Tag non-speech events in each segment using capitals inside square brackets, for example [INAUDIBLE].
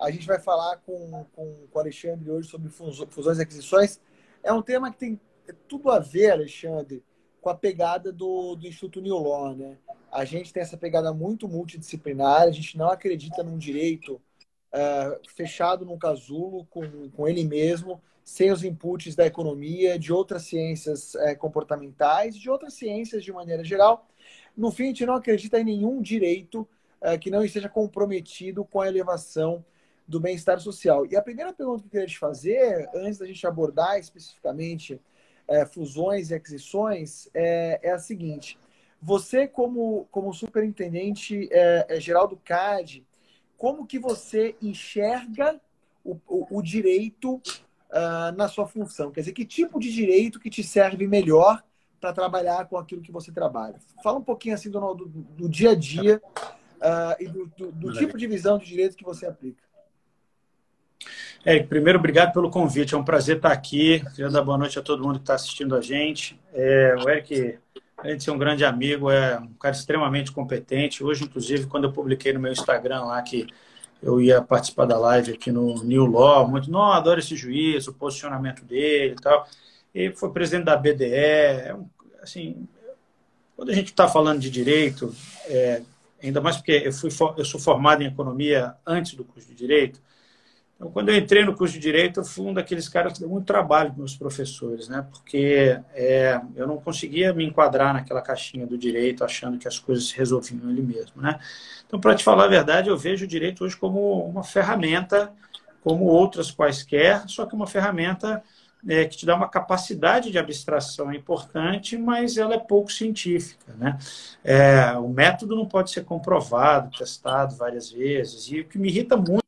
A gente vai falar com, com, com o Alexandre hoje sobre fusões e aquisições. É um tema que tem tudo a ver, Alexandre, com a pegada do, do Instituto New Law, né? A gente tem essa pegada muito multidisciplinar, a gente não acredita num direito uh, fechado num casulo com, com ele mesmo, sem os inputs da economia, de outras ciências uh, comportamentais, de outras ciências de maneira geral. No fim, a gente não acredita em nenhum direito uh, que não esteja comprometido com a elevação do bem-estar social. E a primeira pergunta que eu queria te fazer, antes da gente abordar especificamente é, fusões e aquisições é, é, a seguinte: você, como, como superintendente é, é geral do CAD, como que você enxerga o, o, o direito uh, na sua função? Quer dizer, que tipo de direito que te serve melhor para trabalhar com aquilo que você trabalha? Fala um pouquinho assim do, do, do dia a dia uh, e do, do, do tipo de visão de direito que você aplica. Eric, primeiro, obrigado pelo convite. É um prazer estar aqui. Queria dar boa noite a todo mundo que está assistindo a gente. É, o Eric, além de ser um grande amigo, é um cara extremamente competente. Hoje, inclusive, quando eu publiquei no meu Instagram lá que eu ia participar da live aqui no New Law, muito, não, adoro esse juiz, o posicionamento dele e tal. Ele foi presidente da BDE. É um, assim, quando a gente está falando de direito, é, ainda mais porque eu, fui, eu sou formado em economia antes do curso de direito, então, quando eu entrei no curso de Direito, eu fui um daqueles caras que deu muito trabalho com meus professores, né? Porque é, eu não conseguia me enquadrar naquela caixinha do direito, achando que as coisas se resolviam ali mesmo, né? Então, para te falar a verdade, eu vejo o direito hoje como uma ferramenta, como outras quaisquer, só que uma ferramenta é, que te dá uma capacidade de abstração importante, mas ela é pouco científica. Né? É, o método não pode ser comprovado, testado várias vezes, e o que me irrita muito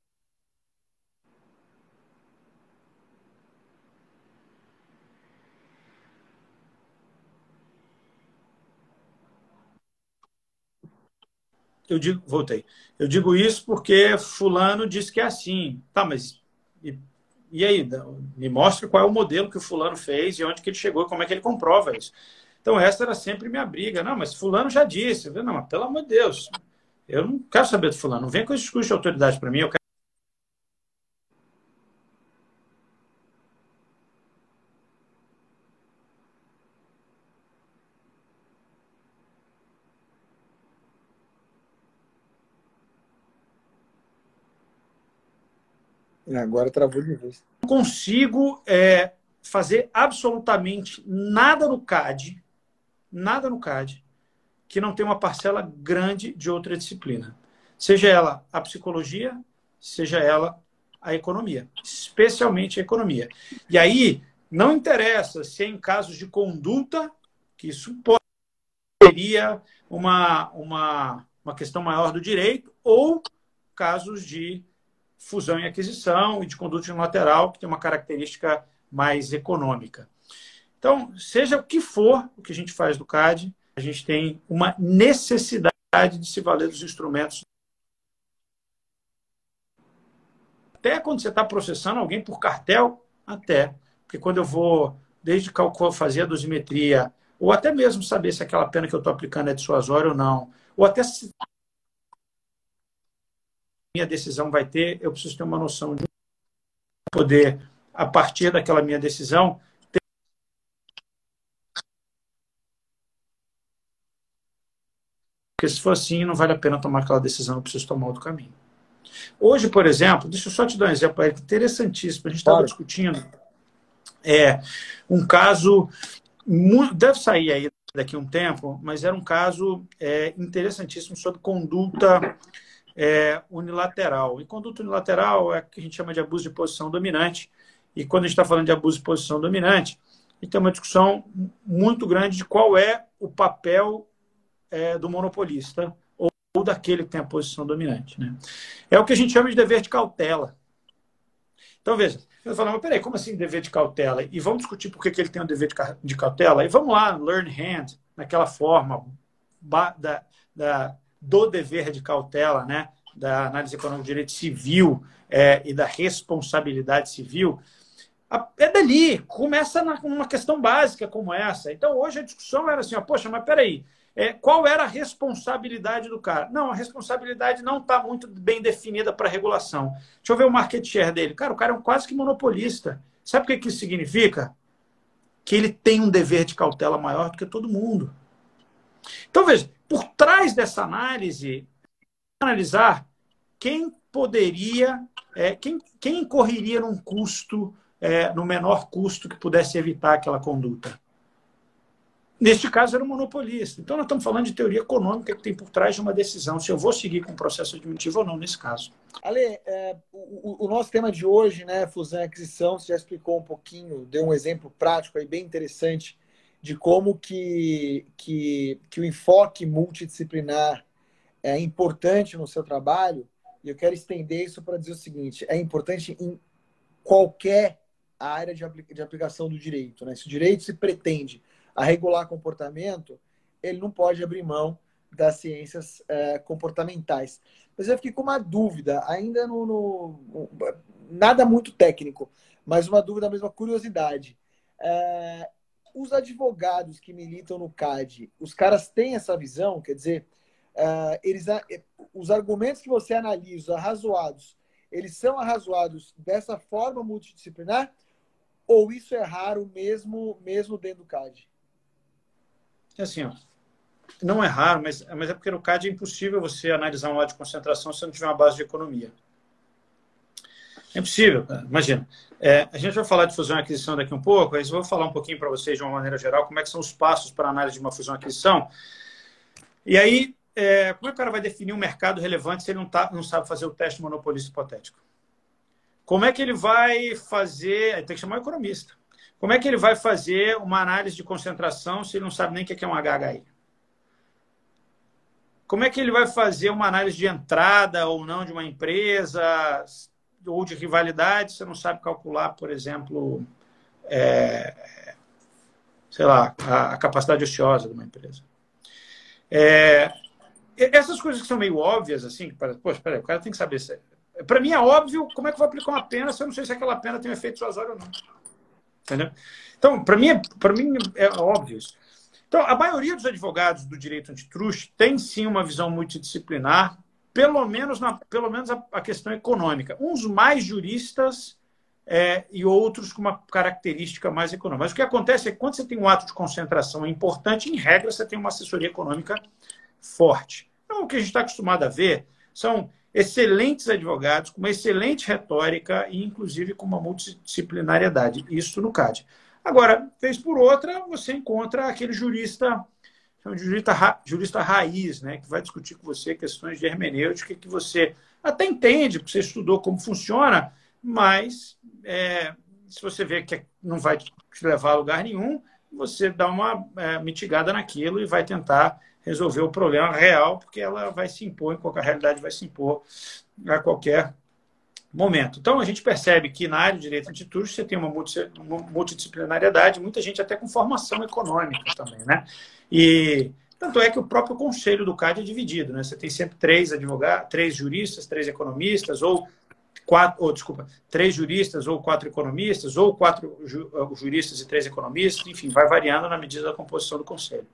eu digo, voltei. Eu digo isso porque fulano disse que é assim. Tá, mas e, e, aí? Me mostra qual é o modelo que o fulano fez e onde que ele chegou como é que ele comprova isso. Então essa era sempre minha briga. Não, mas fulano já disse. Eu falei, não, mas pelo amor de Deus. Eu não quero saber do fulano. Não vem com esse discurso de autoridade para mim. Eu quero Agora travou de vez. Não consigo é, fazer absolutamente nada no CAD, nada no CAD, que não tenha uma parcela grande de outra disciplina. Seja ela a psicologia, seja ela a economia, especialmente a economia. E aí, não interessa se é em casos de conduta, que isso seria uma, uma, uma questão maior do direito, ou casos de fusão e aquisição e de conduta unilateral, que tem uma característica mais econômica. Então, seja o que for o que a gente faz do CAD, a gente tem uma necessidade de se valer dos instrumentos. Até quando você está processando alguém por cartel, até. Porque quando eu vou, desde fazer a dosimetria, ou até mesmo saber se aquela pena que eu estou aplicando é dissuasória ou não, ou até se minha decisão vai ter, eu preciso ter uma noção de poder, a partir daquela minha decisão, ter... porque se for assim, não vale a pena tomar aquela decisão, eu preciso tomar outro caminho. Hoje, por exemplo, deixa eu só te dar um exemplo interessantíssimo, a gente estava discutindo é, um caso, deve sair aí daqui a um tempo, mas era um caso é, interessantíssimo sobre conduta é, unilateral. E conduta unilateral é o que a gente chama de abuso de posição dominante. E quando a gente está falando de abuso de posição dominante, tem uma discussão muito grande de qual é o papel é, do monopolista ou, ou, daquele que tem a posição dominante. Né? É o que a gente chama de dever de cautela. Então, veja, você fala, mas peraí, como assim dever de cautela? E vamos discutir por que, que ele tem o dever de, de cautela? E vamos lá, learn hand, naquela forma da, da do dever de cautela, né, da análise econômica do direito civil é, e da responsabilidade civil, é dali, começa numa questão básica como essa. Então, hoje a discussão era assim, ó, poxa, mas peraí, é, qual era a responsabilidade do cara? Não, a responsabilidade não está muito bem definida para a regulação. Deixa eu ver o market share dele. Cara, o cara é um quase que monopolista. Sabe o que, que isso significa? Que ele tem um dever de cautela maior do que todo mundo. Então, veja, por trás dessa análise, analisar quem poderia, é, quem, quem incorreria num custo, é, no menor custo que pudesse evitar aquela conduta. Neste caso, era um monopolista. Então, nós estamos falando de teoria econômica que tem por trás de uma decisão se eu vou seguir com o processo administrativo ou não nesse caso. Ale, é, o, o, nosso tema de hoje, né, fusão e aquisição, você já explicou um pouquinho, deu um exemplo prático aí bem interessante de como que, que, que o enfoque multidisciplinar é importante no seu trabalho. E eu quero estender isso para dizer o seguinte: é importante em qualquer área de, de aplicação do direito. Né? Se o direito se pretende a regular comportamento, ele não pode abrir mão das ciências é, comportamentais. Mas eu fiquei com uma dúvida, ainda no, no, nada muito técnico, mas uma dúvida, mesmo uma curiosidade. É, os advogados que militam no CAD, os caras têm essa visão, quer dizer, é, eles, os argumentos que você analisa, arrazoados, eles são arrazoados dessa forma multidisciplinar? Ou isso é raro mesmo, mesmo dentro do CAD? É assim, ó, não é raro, mas, mas é porque no CAD é impossível você analisar um lado de concentração se não tiver uma base de economia. É impossível, imagina. É, a gente vai falar de fusão e aquisição daqui um pouco, mas eu vou falar um pouquinho para vocês de uma maneira geral como é que são os passos para a análise de uma fusão e aquisição. E aí, é, como é que o cara vai definir um mercado relevante se ele não, tá, não sabe fazer o teste monopolista hipotético? Como é que ele vai fazer? Tem que chamar o economista. Como é que ele vai fazer uma análise de concentração se ele não sabe nem o que é um HHI? Como é que ele vai fazer uma análise de entrada ou não de uma empresa ou de rivalidade se não sabe calcular, por exemplo, é, sei lá, a, a, capacidade ociosa de uma empresa? É, essas coisas que são meio óbvias, assim, para, poxa, peraí, o cara tem que saber. Para mim é óbvio como é que eu vou aplicar uma pena se eu não sei se aquela pena tem um efeito suasório ou não. Entendeu? Então, para mim, para mim é óbvio isso. Então, a maioria dos advogados do direito antitruste tem sim uma visão multidisciplinar, pelo menos, na, pelo menos a, a questão econômica. Uns mais juristas é, e outros com uma característica mais econômica. Mas o que acontece é que quando você tem um ato de concentração importante, em regra, você tem uma assessoria econômica forte. Então, o que a gente está acostumado a ver são excelentes advogados, com uma excelente retórica e, inclusive, com uma multidisciplinariedade. Isso no CAD. Agora, vez por outra, você encontra aquele jurista, jurista, ra, jurista raiz, né, que vai discutir com você questões de hermenêutica que você até entende, porque você estudou como funciona, mas é, se você vê que não vai te levar a lugar nenhum, você dá uma é, mitigada naquilo e vai tentar resolver o problema real, porque ela vai se impor, em qualquer realidade vai se impor a qualquer momento. Então, a gente percebe que na área de direito antitruste você tem uma multidisciplinariedade, muita gente até com formação econômica também, né? E tanto é que o próprio conselho do CAD é dividido, né? Você tem sempre três advogados, três juristas, três economistas, ou quatro, ou, desculpa, três juristas ou quatro economistas, ou quatro juristas e três economistas, enfim, vai variando na medida da composição do conselho.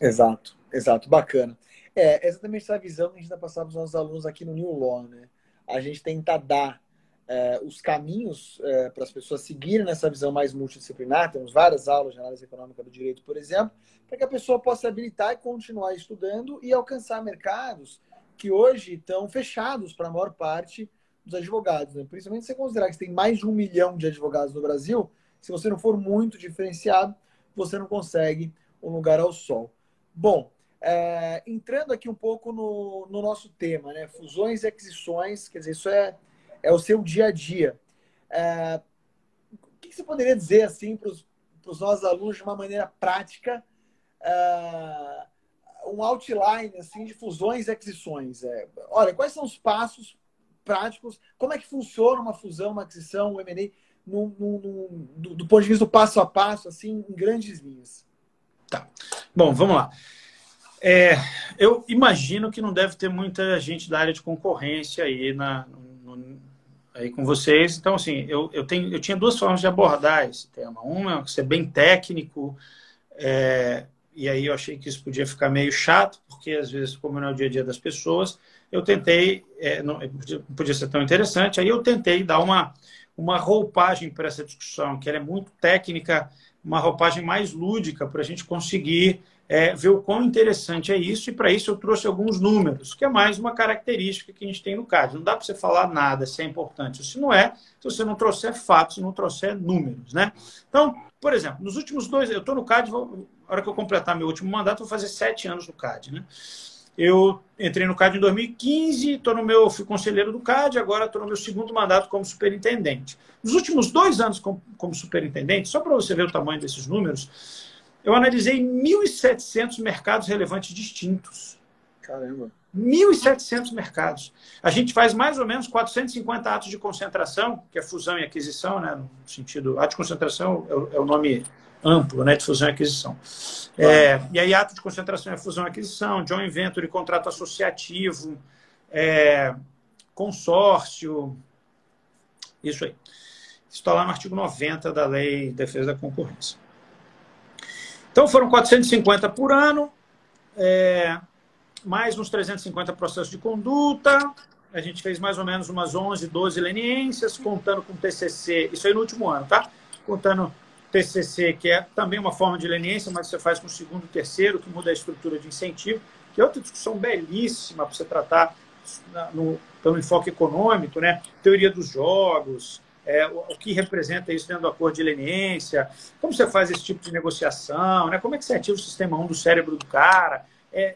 Exato, exato, bacana. É exatamente essa visão que a gente está passando para os nossos alunos aqui no New Law, né? A gente tenta dar é, os caminhos é, para as pessoas seguirem nessa visão mais multidisciplinar. Temos várias aulas de análise econômica do direito, por exemplo, para que a pessoa possa habilitar e continuar estudando e alcançar mercados que hoje estão fechados para a maior parte dos advogados. Né? Principalmente se você considerar que tem mais de um milhão de advogados no Brasil, se você não for muito diferenciado, você não consegue um lugar ao sol. Bom, é, entrando aqui um pouco no, no, nosso tema, né? Fusões e aquisições, quer dizer, isso é, é o seu dia a dia. É, o que você poderia dizer assim para os nossos alunos de uma maneira prática, é, um outline assim de fusões e aquisições? É, olha, quais são os passos práticos? Como é que funciona uma fusão, uma aquisição, um M&A, do, do ponto de vista do passo a passo, assim, em grandes linhas? Tá. Bom, vamos lá. É, eu imagino que não deve ter muita gente da área de concorrência aí, na, no, aí com vocês. Então, assim, eu, eu, tenho, eu tinha duas formas de abordar esse tema. Uma é ser bem técnico, é, e aí eu achei que isso podia ficar meio chato, porque às vezes, como não é o dia a dia das pessoas, eu tentei, é, não podia ser tão interessante, aí eu tentei dar uma, uma roupagem para essa discussão, que ela é muito técnica, uma roupagem mais lúdica, para a gente conseguir é, ver o quão interessante é isso, e para isso eu trouxe alguns números, que é mais uma característica que a gente tem no CAD. Não dá para você falar nada se é importante, se não é, se você não trouxer fatos, se não trouxer números. Né? Então, por exemplo, nos últimos dois, eu estou no CAD, vou, na hora que eu completar meu último mandato, vou fazer sete anos no CAD. Né? Eu entrei no CAD em 2015, tô no meu, fui conselheiro do CAD, agora estou no meu segundo mandato como superintendente. Nos últimos dois anos como, como superintendente, só para você ver o tamanho desses números, eu analisei 1.700 mercados relevantes distintos. Caramba. 1.700 mercados. A gente faz mais ou menos 450 atos de concentração, que é fusão e aquisição, né, no sentido. Ato de concentração é o, é o nome amplo, né, de fusão e aquisição. É, e aí, ato de concentração é fusão e aquisição, joint venture, contrato associativo, é, consórcio, isso aí. Isso está lá no artigo 90 da Lei de Defesa da Concorrência. Então foram 450 por ano, é, mais uns 350 processos de conduta. A gente fez mais ou menos umas 11, 12 leniências, contando com TCC, isso aí no último ano, tá? Contando TCC, que é também uma forma de leniência, mas você faz com o segundo e terceiro, que muda a estrutura de incentivo, que é outra discussão belíssima para você tratar no, pelo enfoque econômico, né? Teoria dos jogos, é, o, o, que representa isso dentro do acordo de leniência, como você faz esse tipo de negociação, né? como é que você ativa o sistema 1 do cérebro do cara, é,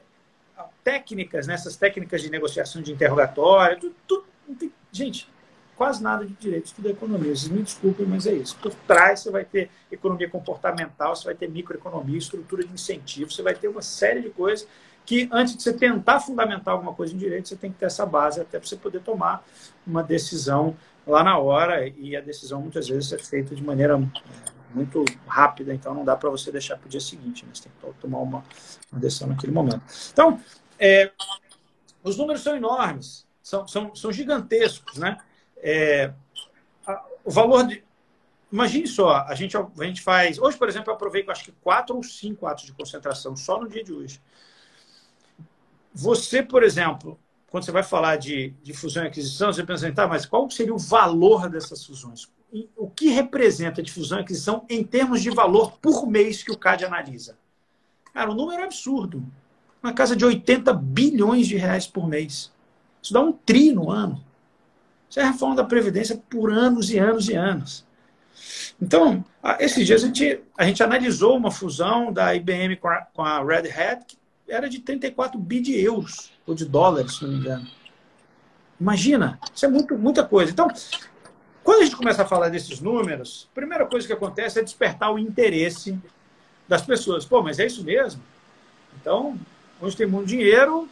técnicas, né? técnicas de negociação de interrogatório, tudo, tudo, tem, gente, quase nada de direito, tudo é economia. Vocês me desculpem, mas é isso. Por trás você vai ter economia comportamental, você vai ter microeconomia, estrutura de incentivos, você vai ter uma série de coisas que antes de você tentar fundamentar alguma coisa em direito, você tem que ter essa base até para você poder tomar uma decisão lá na hora e a decisão muitas vezes é feita de maneira muito rápida, então não dá para você deixar para o dia seguinte, né? você tem que tomar uma, uma decisão naquele momento. Então, é, os números são enormes, são, são, são gigantescos, né? É, a, o valor de. Imagine só, a gente, a gente faz. Hoje, por exemplo, eu aprovei acho que quatro ou cinco atos de concentração só no dia de hoje. Você, por exemplo, quando você vai falar de, de fusão e aquisição, você pensa, tá, mas qual seria o valor dessas fusões? O que representa de fusão e aquisição em termos de valor por mês que o CAD analisa? Cara, o número é absurdo. Uma casa de 80 bilhões de reais por mês. Isso dá um tri no ano. Isso é a reforma da Previdência por anos e anos e anos. Então, esses dias a gente, a gente analisou uma fusão da IBM com a, com a Red Hat, que era de 34 bi de euros, ou de dólares, se não me engano. Imagina, isso é muito, muita coisa. Então, quando a gente começa a falar desses números, a primeira coisa que acontece é despertar o interesse das pessoas. Pô, mas é isso mesmo? Então, onde tem muito dinheiro,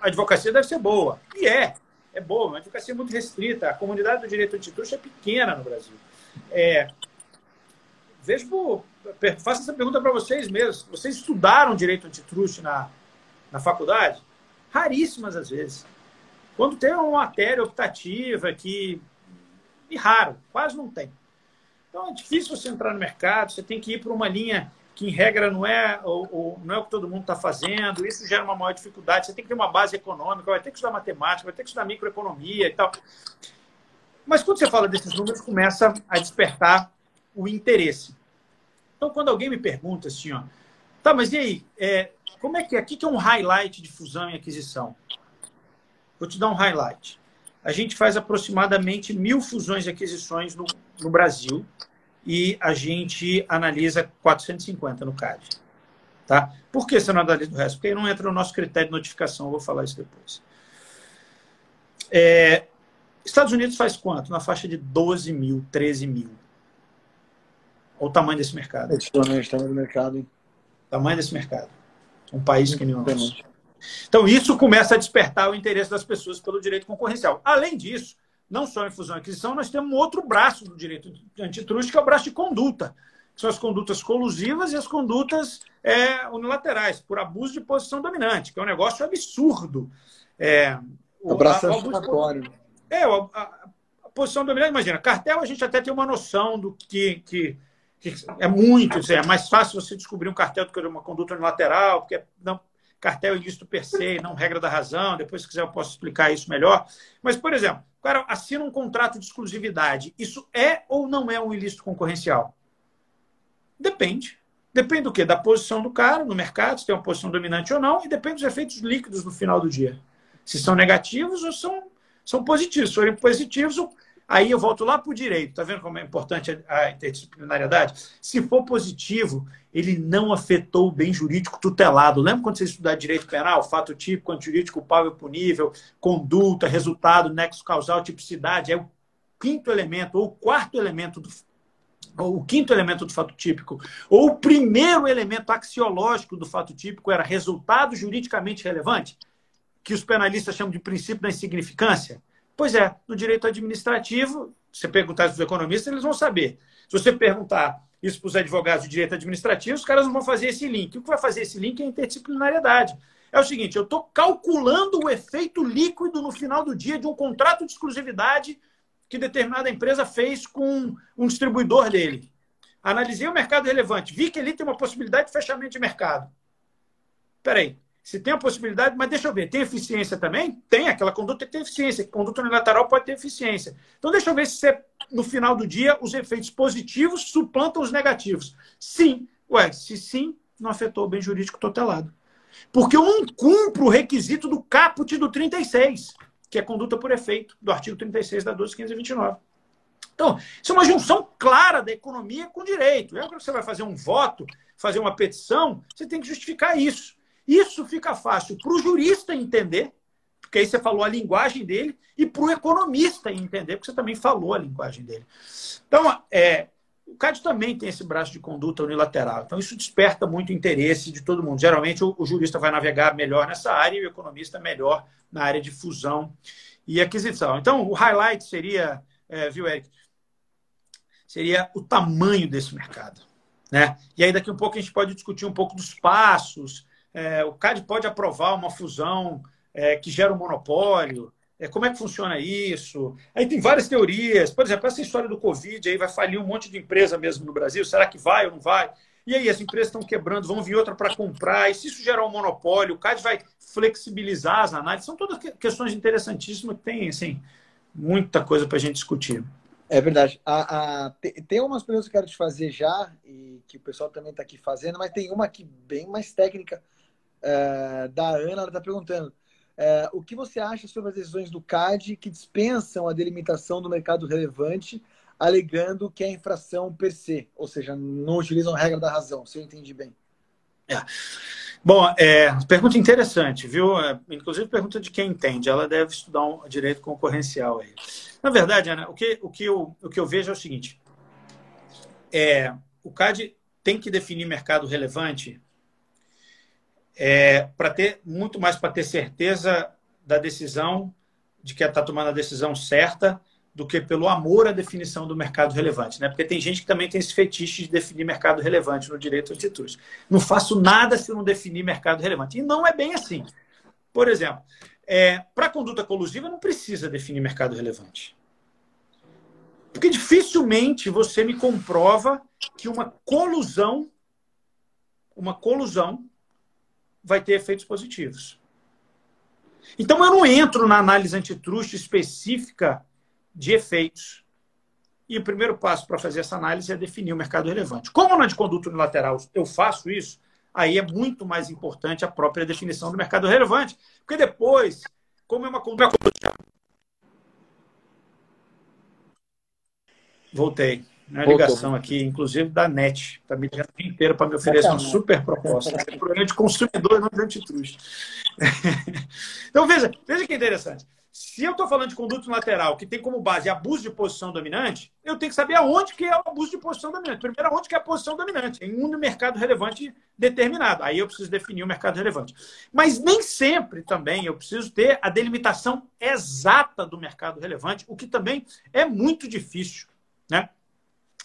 a advocacia deve ser boa. E é, é boa, a advocacia é muito restrita. A comunidade do direito antitruste é pequena no Brasil. É, vejo, faço essa pergunta para vocês mesmos. Vocês estudaram direito antitruste na, na faculdade? Raríssimas às vezes. Quando tem uma matéria optativa que. E raro, quase não tem. Então é difícil você entrar no mercado, você tem que ir para uma linha que, em regra, não é, ou, ou não é o que todo mundo está fazendo, isso gera uma maior dificuldade. Você tem que ter uma base econômica, vai ter que estudar matemática, vai ter que estudar microeconomia e tal. Mas quando você fala desses números, começa a despertar o interesse. Então, quando alguém me pergunta assim, ó, tá, mas e aí, é, como é que é? Aqui que é um highlight de fusão e aquisição? Vou te dar um highlight. A gente faz aproximadamente mil fusões e aquisições no, no Brasil e a gente analisa 450 no CAD. Tá? Por que você não analisa o resto? Porque não entra no nosso critério de notificação, eu vou falar isso depois. É, Estados Unidos faz quanto? Na faixa de 12 mil, 13 mil. Olha o tamanho desse mercado. É extremamente tamanho do mercado. Hein? Tamanho desse mercado. Um país que nem o nosso. Então, isso começa a despertar o interesse das pessoas pelo direito concorrencial. Além disso, não só em fusão e aquisição, nós temos um outro braço do direito antitruste, que é o braço de conduta. Que são as condutas colusivas e as condutas é, unilaterais, por abuso de posição dominante, que é um negócio absurdo. É, o, o braço a, É, a, a, a, posição dominante, imagina, cartel a gente até tem uma noção do que, que É muito, é mais fácil você descobrir um cartel do que uma conduta unilateral, porque não, cartel é ilícito per se, não regra da razão. Depois, se quiser, eu posso explicar isso melhor. Mas, por exemplo, o cara assina um contrato de exclusividade. Isso é ou não é um ilícito concorrencial? Depende. Depende do quê? Da posição do cara no mercado, se tem uma posição dominante ou não, e depende dos efeitos líquidos no final do dia. Se são negativos ou são, são positivos. Se forem positivos, Aí eu volto lá para o direito. Está vendo como é importante a interdisciplinariedade? Se for positivo, ele não afetou o bem jurídico tutelado. Lembra quando você estudar direito penal? Fato típico, antijurídico, culpável punível, conduta, resultado, nexo causal, tipicidade. É o quinto elemento, ou o quarto elemento do, o quinto elemento do fato típico, ou o primeiro elemento axiológico do fato típico era resultado juridicamente relevante, que os penalistas chamam de princípio da insignificância. Pois é, no direito administrativo, se perguntar para os economistas, eles vão saber. Se você perguntar isso para os advogados de direito administrativo, os caras não vão fazer esse link. O que vai fazer esse link é a interdisciplinariedade. É o seguinte, eu estou calculando o efeito líquido no final do dia de um contrato de exclusividade que determinada empresa fez com um distribuidor dele. Analisei o mercado relevante, vi que ele tem uma possibilidade de fechamento de mercado. Espera aí, se tem a possibilidade, mas deixa eu ver, tem eficiência também? Tem, aquela conduta tem eficiência, conduta unilateral pode ter eficiência. Então deixa eu ver se no final do dia os efeitos positivos suplantam os negativos. Sim. Ué, se sim, não afetou o bem jurídico tutelado. Porque eu não cumpro o requisito do caput do 36, que é conduta por efeito, do artigo 36 da 12.529. Então, isso é uma junção clara da economia com o direito. É quando você vai fazer um voto, fazer uma petição, você tem que justificar isso. Isso fica fácil para o jurista entender, porque aí você falou a linguagem dele, e para o economista entender, porque você também falou a linguagem dele. Então, é, o CAD também tem esse braço de conduta unilateral. Então, isso desperta muito interesse de todo mundo. Geralmente, o, o jurista vai navegar melhor nessa área e o economista melhor na área de fusão e aquisição. Então, o highlight seria, é, viu, Eric? Seria o tamanho desse mercado. Né? E aí, daqui a um pouco, a gente pode discutir um pouco dos passos, é, o CAD pode aprovar uma fusão é, que gera um monopólio. É, como é que funciona isso? Aí tem várias teorias. Por exemplo, essa história do Covid aí vai falir um monte de empresa mesmo no Brasil. Será que vai ou não vai? E aí, as empresas estão quebrando, vão vir outra para comprar. E se isso gerar um monopólio, o CAD vai flexibilizar as análises. São todas questões interessantíssimas que tem, assim, muita coisa para a gente discutir. É verdade. A, a, tem umas perguntas que eu quero te fazer já, e que o pessoal também está aqui fazendo, mas tem uma aqui bem mais técnica é, da Ana, ela está perguntando é, o que você acha sobre as decisões do CAD que dispensam a delimitação do mercado relevante, alegando que é infração per se, ou seja, não utilizam a regra da razão, se eu entendi bem. É. Bom, é, pergunta interessante, viu? É, inclusive pergunta de quem entende. Ela deve estudar um direito concorrencial aí. Na verdade, Ana, o que, o que, eu, o que eu vejo é o seguinte: é, o CAD tem que definir mercado relevante é, para ter muito mais para ter certeza da decisão de que está tomando a decisão certa do que pelo amor à definição do mercado relevante, né? Porque tem gente que também tem esse fetiche de definir mercado relevante no direito antitrust. Não faço nada se não definir mercado relevante. E não é bem assim. Por exemplo, é, para conduta colusiva não precisa definir mercado relevante. Porque dificilmente você me comprova que uma colusão, uma colusão vai ter efeitos positivos. Então, eu não entro na análise antitruste específica de efeitos. E o primeiro passo para fazer essa análise é definir o mercado relevante. Como na de conduta unilateral eu faço isso, aí é muito mais importante a própria definição do mercado relevante. Porque depois, como é uma conduta. Voltei. Uma ligação aqui, inclusive da NET. Está me ligando o dia inteiro para me oferecer uma super proposta. É problema de consumidor, não de antitruste. [LAUGHS] então, veja, veja que interessante. Se eu estou falando de conduto lateral, que tem como base abuso de posição dominante, eu tenho que saber aonde que é o abuso de posição dominante. Primeiro, aonde que é a posição dominante, em um mercado relevante determinado. Aí eu preciso definir o mercado relevante. Mas nem sempre também eu preciso ter a delimitação exata do mercado relevante, o que também é muito difícil. Né?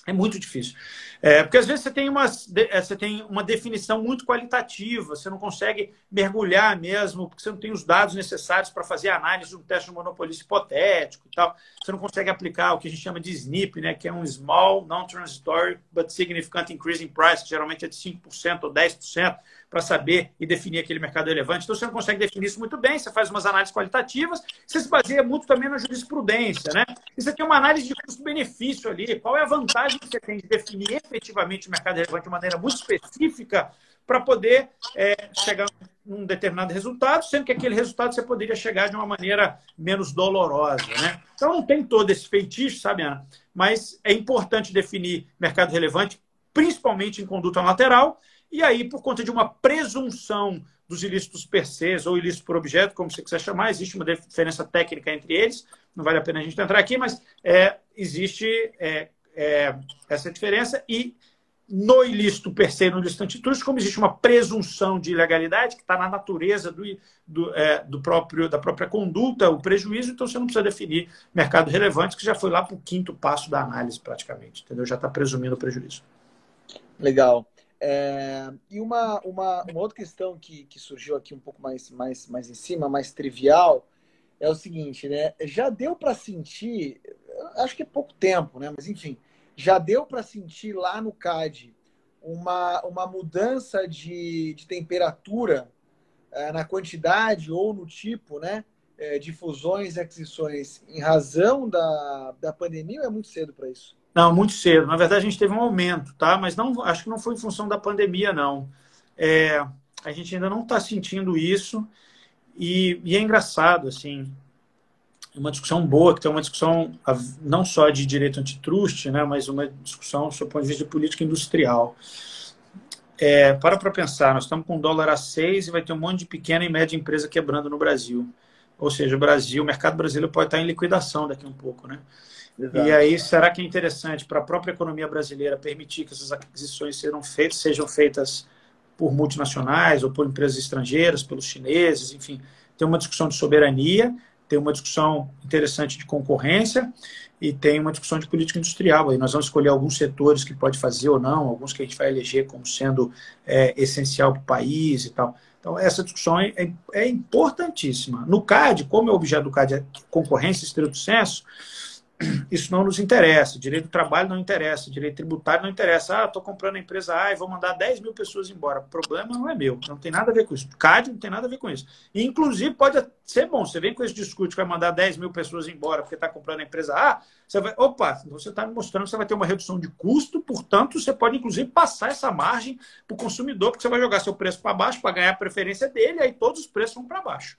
É muito difícil. É, porque às vezes você tem, uma, é, você tem uma definição muito qualitativa, você não consegue mergulhar mesmo, porque você não tem os dados necessários para fazer análise de um teste de monopolista hipotético e tal. Você não consegue aplicar o que a gente chama de SNP, né, que é um Small Non-Transitory But Significant Increase in Price, que geralmente é de 5% ou 10% para saber e definir aquele mercado relevante. Então, você não consegue definir isso muito bem, você faz umas análises qualitativas, você se baseia muito também na jurisprudência, né? E você tem uma análise de custo-benefício ali, qual é a vantagem que você tem de definir efetivamente o mercado relevante de maneira muito específica para poder é, chegar num determinado resultado, sendo que aquele resultado você poderia chegar de uma maneira menos dolorosa, né? Então, não tem todo esse feitiço, sabe, Ana? Mas é importante definir mercado relevante, principalmente em conduta lateral, e aí, por conta de uma presunção dos ilícitos per se ou ilícito por objeto, como você quiser chamar, existe uma diferença técnica entre eles, não vale a pena a gente entrar aqui, mas é, existe é, é, essa diferença e no ilícito per se no ilícito antitruste, como existe uma presunção de ilegalidade que está na natureza do, do, é, do, próprio, da própria conduta, o prejuízo, então você não precisa definir mercado relevante, que já foi lá para o quinto passo da análise praticamente, entendeu? Já está presumindo o prejuízo. Legal. É, e uma, uma, uma, outra questão que, que surgiu aqui um pouco mais, mais, mais em cima, mais trivial, é o seguinte, né? Já deu para sentir, acho que é pouco tempo, né? Mas enfim, já deu para sentir lá no CAD uma, uma mudança de, de temperatura é, na quantidade ou no tipo, né? É, de fusões e aquisições em razão da, da pandemia ou é muito cedo para isso? Não, muito cedo. Na verdade, a gente teve um aumento, tá? Mas não, acho que não foi em função da pandemia, não. É, a gente ainda não está sentindo isso. E, e, é engraçado, assim, uma discussão boa, que tem uma discussão não só de direito antitruste, né, mas uma discussão do ponto de vista de política industrial. É, para para pensar, nós estamos com o dólar a 6 e vai ter um monte de pequena e média empresa quebrando no Brasil. Ou seja, o Brasil, o mercado brasileiro pode estar em liquidação daqui um pouco, né? Exato. E aí, será que é interessante para a própria economia brasileira permitir que essas aquisições sejam feitas, sejam feitas por multinacionais ou por empresas estrangeiras, pelos chineses, enfim, tem uma discussão de soberania, tem uma discussão interessante de concorrência e tem uma discussão de política industrial. Aí nós vamos escolher alguns setores que pode fazer ou não, alguns que a gente vai eleger como sendo é, essencial para o país e tal. Então, essa discussão é, é, é importantíssima. No CAD, como é o objeto do CAD é concorrência estrito senso, isso não nos interessa. Direito do trabalho não interessa. Direito tributário não interessa. Ah, estou comprando a empresa A e vou mandar 10 mil pessoas embora. O problema não é meu. Não tem nada a ver com isso. CAD não tem nada a ver com isso. E, inclusive, pode ser bom. Você vem com esse discurso que vai mandar 10 mil pessoas embora porque está comprando a empresa A. Você vai. Opa, você está me mostrando que você vai ter uma redução de custo. Portanto, você pode, inclusive, passar essa margem para o consumidor, porque você vai jogar seu preço para baixo para ganhar a preferência dele. Aí todos os preços vão para baixo.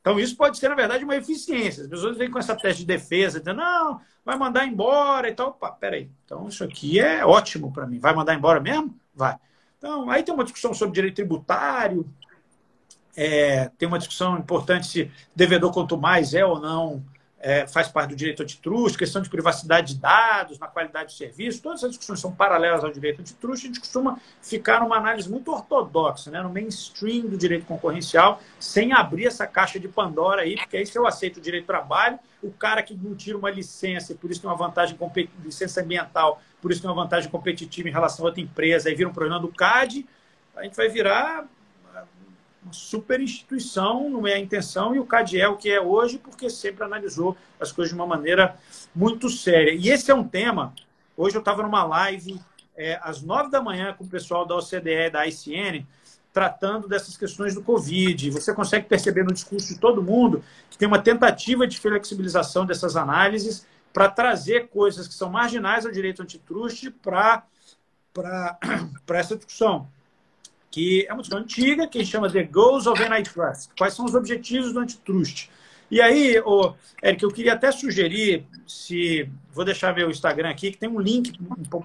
Então, isso pode ser, na verdade, uma eficiência. As pessoas vêm com essa teste de defesa, dizendo, não, vai mandar embora e tal. Opa, peraí. Então, isso aqui é ótimo para mim. Vai mandar embora mesmo? Vai. Então, aí tem uma discussão sobre direito tributário, é, tem uma discussão importante se devedor quanto mais é ou não é, faz parte do direito antitruste, questão de privacidade de dados, na qualidade do serviço, todas essas discussões são paralelas ao direito antitruste, a gente costuma ficar numa análise muito ortodoxa, né, no mainstream do direito concorrencial, sem abrir essa caixa de Pandora aí, porque aí se eu aceito o direito do trabalho, o cara que não tira uma licença, por isso tem uma vantagem, licença ambiental, por isso tem uma vantagem competitiva em relação a outra empresa, aí vira um problema do CAD, a gente vai virar uma super instituição, não é a intenção, e o CAD é o que é hoje, porque sempre analisou as coisas de uma maneira muito séria. E esse é um tema. Hoje eu estava numa live é, às nove da manhã com o pessoal da OCDE da ICN, tratando dessas questões do Covid. Você consegue perceber no discurso de todo mundo que tem uma tentativa de flexibilização dessas análises para trazer coisas que são marginais ao direito antitruste para [CLEARS THROAT] essa discussão que é uma discussão antiga, que chama de Goals of Antitrust. Quais são os objetivos do antitrust? E aí, oh, Eric, eu queria até sugerir, se vou deixar meu Instagram aqui, que tem um link,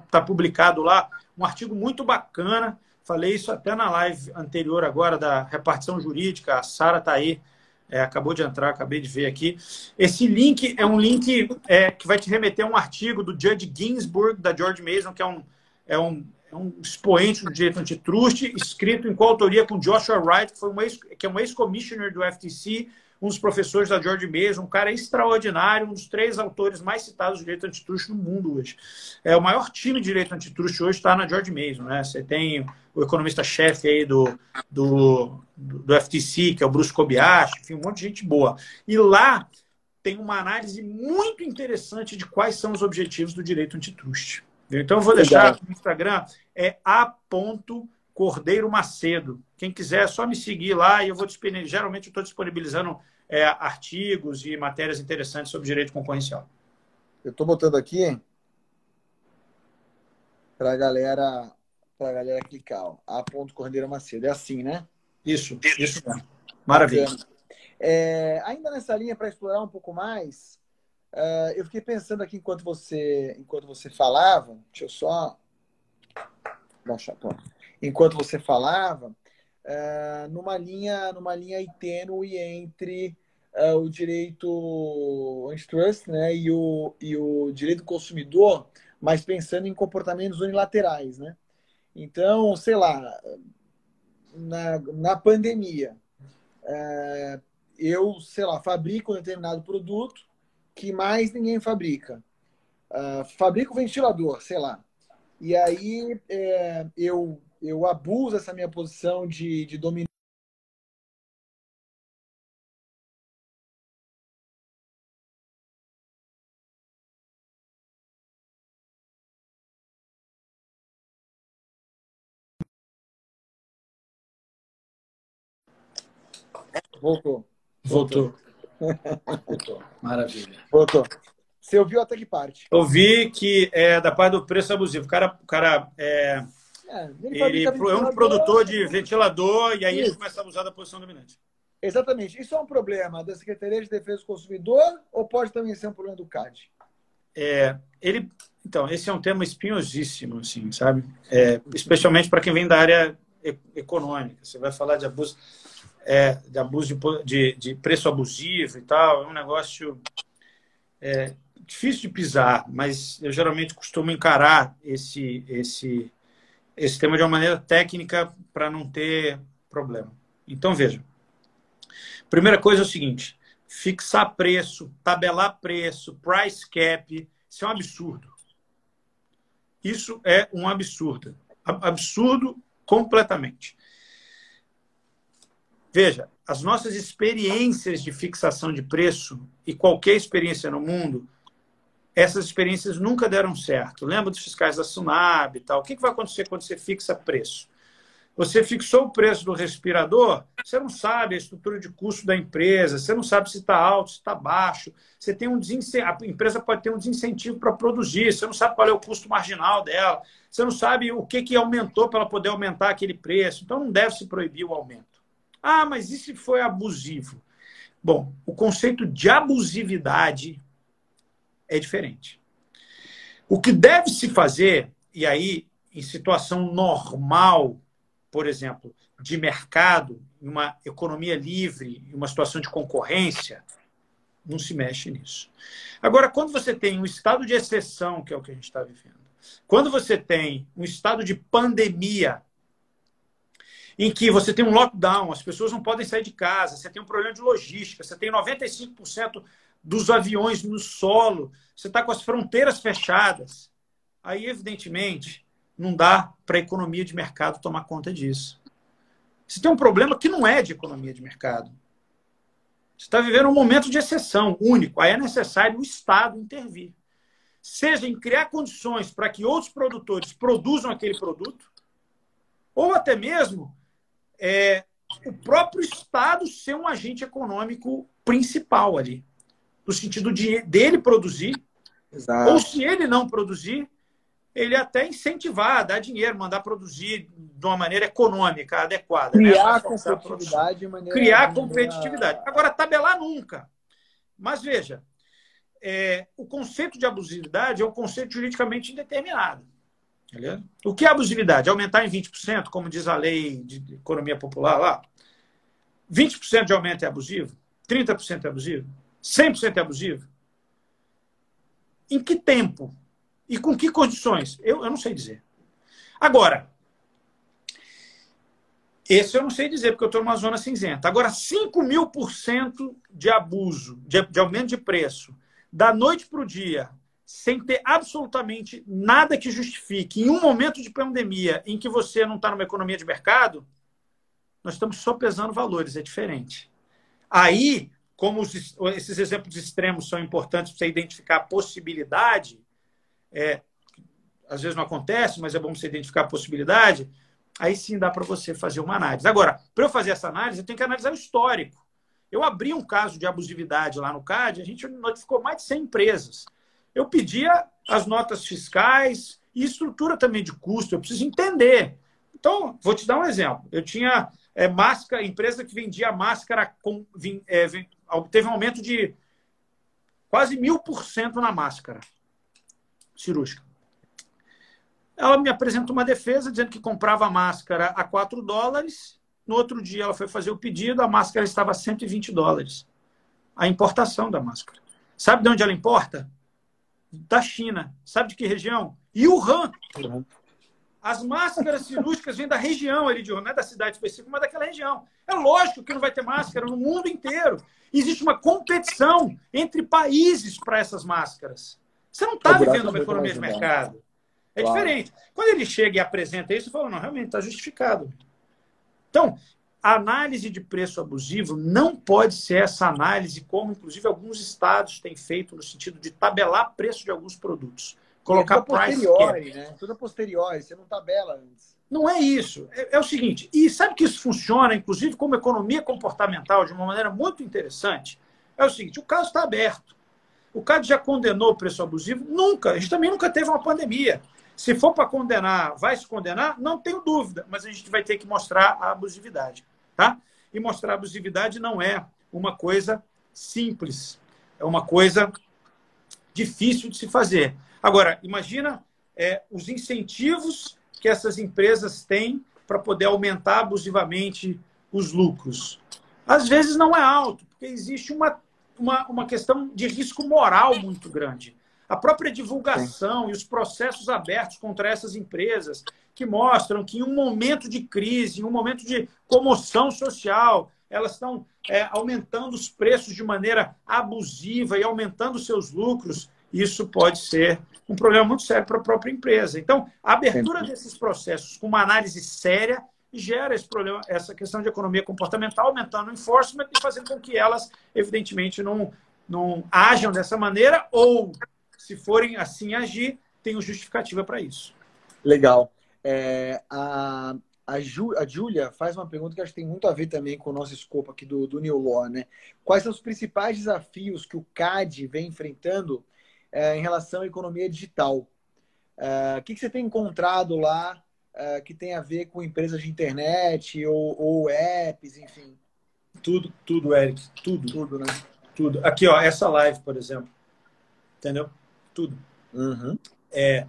está publicado lá, um artigo muito bacana. Falei isso até na live anterior agora da repartição jurídica. A Sara está aí, é, acabou de entrar, acabei de ver aqui. Esse link é um link é, que vai te remeter a um artigo do Judge Ginsburg, da George Mason, que é um, é um um expoente do direito antitruste, escrito em coautoria com Joshua Wright, que, foi um ex, que é um ex-commissioner do FTC, um dos professores da George Mason, um cara extraordinário, um dos três autores mais citados de direito antitruste no mundo hoje. É, o maior time de direito antitruste hoje está na George Mason. Né? Você tem o economista-chefe aí do, do, do FTC, que é o Bruce Kobayashi, enfim, um monte de gente boa. E lá tem uma análise muito interessante de quais são os objetivos do direito antitruste. Então, eu vou deixar Legal. no Instagram, é a.cordeiro Macedo. Quem quiser, é só me seguir lá e eu vou disponibilizar. Geralmente, eu estou disponibilizando é, artigos e matérias interessantes sobre direito concorrencial. Eu estou botando aqui para a galera, pra galera clicar. A.cordeiro Macedo. É assim, né? Isso, isso mesmo. Maravilha. É, ainda nessa linha, para explorar um pouco mais, Uh, eu fiquei pensando aqui enquanto você, enquanto você falava, deixa eu só baixar, pronto. Enquanto você falava, uh, numa linha, numa linha tênue entre uh, o direito antitrust, né, e o, e o direito do consumidor, mas pensando em comportamentos unilaterais, né? Então, sei lá, na, na pandemia, eu, sei lá, fabrico um determinado produto que mais ninguém fabrica. Uh, fabrico ventilador, sei lá. E aí é, eu, eu abuso essa minha posição de, de dominância. Voltou. [LAUGHS] Voltou. Maravilha. Voltou. Você ouviu até que parte? Ouvi que é da parte do preço abusivo. O cara, o cara é, é, ele, ele é um produtor de ventilador e aí Isso. ele começa a abusar da posição dominante. Exatamente. Isso é um problema da Secretaria de Defesa do Consumidor ou pode também ser um problema do CAD? É, ele, então, esse é um tema espinhosíssimo, assim, sabe? É, especialmente para quem vem da área econômica. Você vai falar de abuso é, de abuso de, de, de, preço abusivo e tal, é um negócio é, difícil de pisar, mas eu geralmente costumo encarar esse, esse, esse tema de uma maneira técnica para não ter problema. Então, veja. Primeira coisa é o seguinte: fixar preço, tabelar preço, price cap, isso é um absurdo. Isso é um absurdo. Absurdo completamente. Veja, as nossas experiências de fixação de preço e qualquer experiência no mundo, essas experiências nunca deram certo. Lembra dos fiscais da Sunab e tal? O que vai acontecer quando você fixa preço? Você fixou o preço do respirador, você não sabe a estrutura de custo da empresa, você não sabe se está alto, se está baixo, você tem um a empresa pode ter um desincentivo para produzir, você não sabe qual é o custo marginal dela, você não sabe o que, que aumentou para ela poder aumentar aquele preço, então não deve se proibir o aumento. Ah, mas e se foi abusivo? Bom, o conceito de abusividade é diferente. O que deve se fazer, e aí, em situação normal, por exemplo, de mercado, em uma economia livre, em uma situação de concorrência, não se mexe nisso. Agora, quando você tem um estado de exceção, que é o que a gente está vivendo, quando você tem um estado de pandemia, em que você tem um lockdown, as pessoas não podem sair de casa, você tem um problema de logística, você tem 95% dos aviões no solo, você está com as fronteiras fechadas. Aí, evidentemente, não dá para a economia de mercado tomar conta disso. Você tem um problema que não é de economia de mercado. Você está vivendo um momento de exceção único. Aí é necessário o Estado intervir. Seja em criar condições para que outros produtores produzam aquele produto, ou até mesmo é, o próprio Estado ser um agente econômico principal ali. No sentido de dele produzir, Exato. ou se ele não produzir, ele até incentivar, dar dinheiro, mandar produzir de uma maneira econômica, adequada. Né? Criar né? competitividade de maneira. Criar competitividade. Agora, tabelar nunca. Mas veja, é, o conceito de abusividade é um conceito juridicamente indeterminado. Beleza? O que é abusividade? Aumentar em 20%, como diz a lei de economia popular lá? 20% de aumento é abusivo? 30% é abusivo? 100% é abusivo? Em que tempo? E com que condições? Eu, eu não sei dizer. Agora, Esse eu não sei dizer, porque eu estou numa zona cinzenta. Agora, 5 mil por cento de abuso, de, de aumento de preço, da noite para o dia, sem ter absolutamente nada que justifique, em um momento de pandemia em que você não está numa economia de mercado, nós estamos só pesando valores, é diferente. Aí, como os, esses exemplos extremos são importantes para você identificar a possibilidade, é, às vezes não acontece, mas é bom você identificar a possibilidade, aí sim dá para você fazer uma análise. Agora, para eu fazer essa análise, eu tenho que analisar o histórico. Eu abri um caso de abusividade lá no CAD, a gente notificou mais de 100 empresas. Eu pedia as notas fiscais e estrutura também de custo, eu preciso entender. Então, vou te dar um exemplo. Eu tinha é, máscara, empresa que vendia máscara, com, é, teve um aumento de quase mil por cento na máscara cirúrgica. Ela me apresenta uma defesa dizendo que comprava a máscara a 4 dólares. No outro dia ela foi fazer o pedido, a máscara estava a 120 dólares. A importação da máscara. Sabe de onde ela importa? Da China. Sabe de que região? Wuhan. As máscaras cirúrgicas vêm da região ali de não é da cidade específica, mas daquela região. É lógico que não vai ter máscara no mundo inteiro. Existe uma competição entre países para essas máscaras. Você não está vivendo uma economia de mercado. É claro. diferente. Quando ele chega e apresenta isso, eu falo, não, realmente está justificado. Então, a análise de preço abusivo não pode ser essa análise, como inclusive alguns estados têm feito no sentido de tabelar preço de alguns produtos. Colocar é tudo price né? Tudo a posteriori, você não tabela antes. Não é isso. É, é, o seguinte, e sabe que isso funciona, inclusive, como economia comportamental, de uma maneira muito interessante? É o seguinte, o caso está aberto. O CAD já condenou o preço abusivo? Nunca. A gente também nunca teve uma pandemia. Se for para condenar, vai se condenar? Não tenho dúvida, mas a gente vai ter que mostrar a abusividade. Tá? E mostrar a abusividade não é uma coisa simples, é uma coisa difícil de se fazer. Agora, imagina é, os incentivos que essas empresas têm para poder aumentar abusivamente os lucros. Às vezes não é alto, porque existe uma, uma, uma questão de risco moral muito grande. A própria divulgação Sim. e os processos abertos contra essas empresas que mostram que em um momento de crise, em um momento de comoção social, elas estão é, aumentando os preços de maneira abusiva e aumentando seus lucros, isso pode ser um problema muito sério para a própria empresa. Então, a abertura Sim. desses processos com uma análise séria gera esse problema, essa questão de economia comportamental, aumentando o enforcement e fazendo com que elas, evidentemente, não, não ajam dessa maneira ou se forem assim agir, tenham justificativa para isso. Legal. É, a, a, Ju, a Júlia faz uma pergunta que acho que tem muito a ver também com o nosso escopo aqui do, do New Law, né? Quais são os principais desafios que o CAD vem enfrentando é, em relação à economia digital? É, o que, que, você tem encontrado lá é, que tem a ver com empresas de internet ou, ou apps, enfim? Tudo, tudo, Eric. Tudo. Tudo, né? Tudo. Aqui, ó, essa live, por exemplo. Entendeu? tudo. Uhum. É,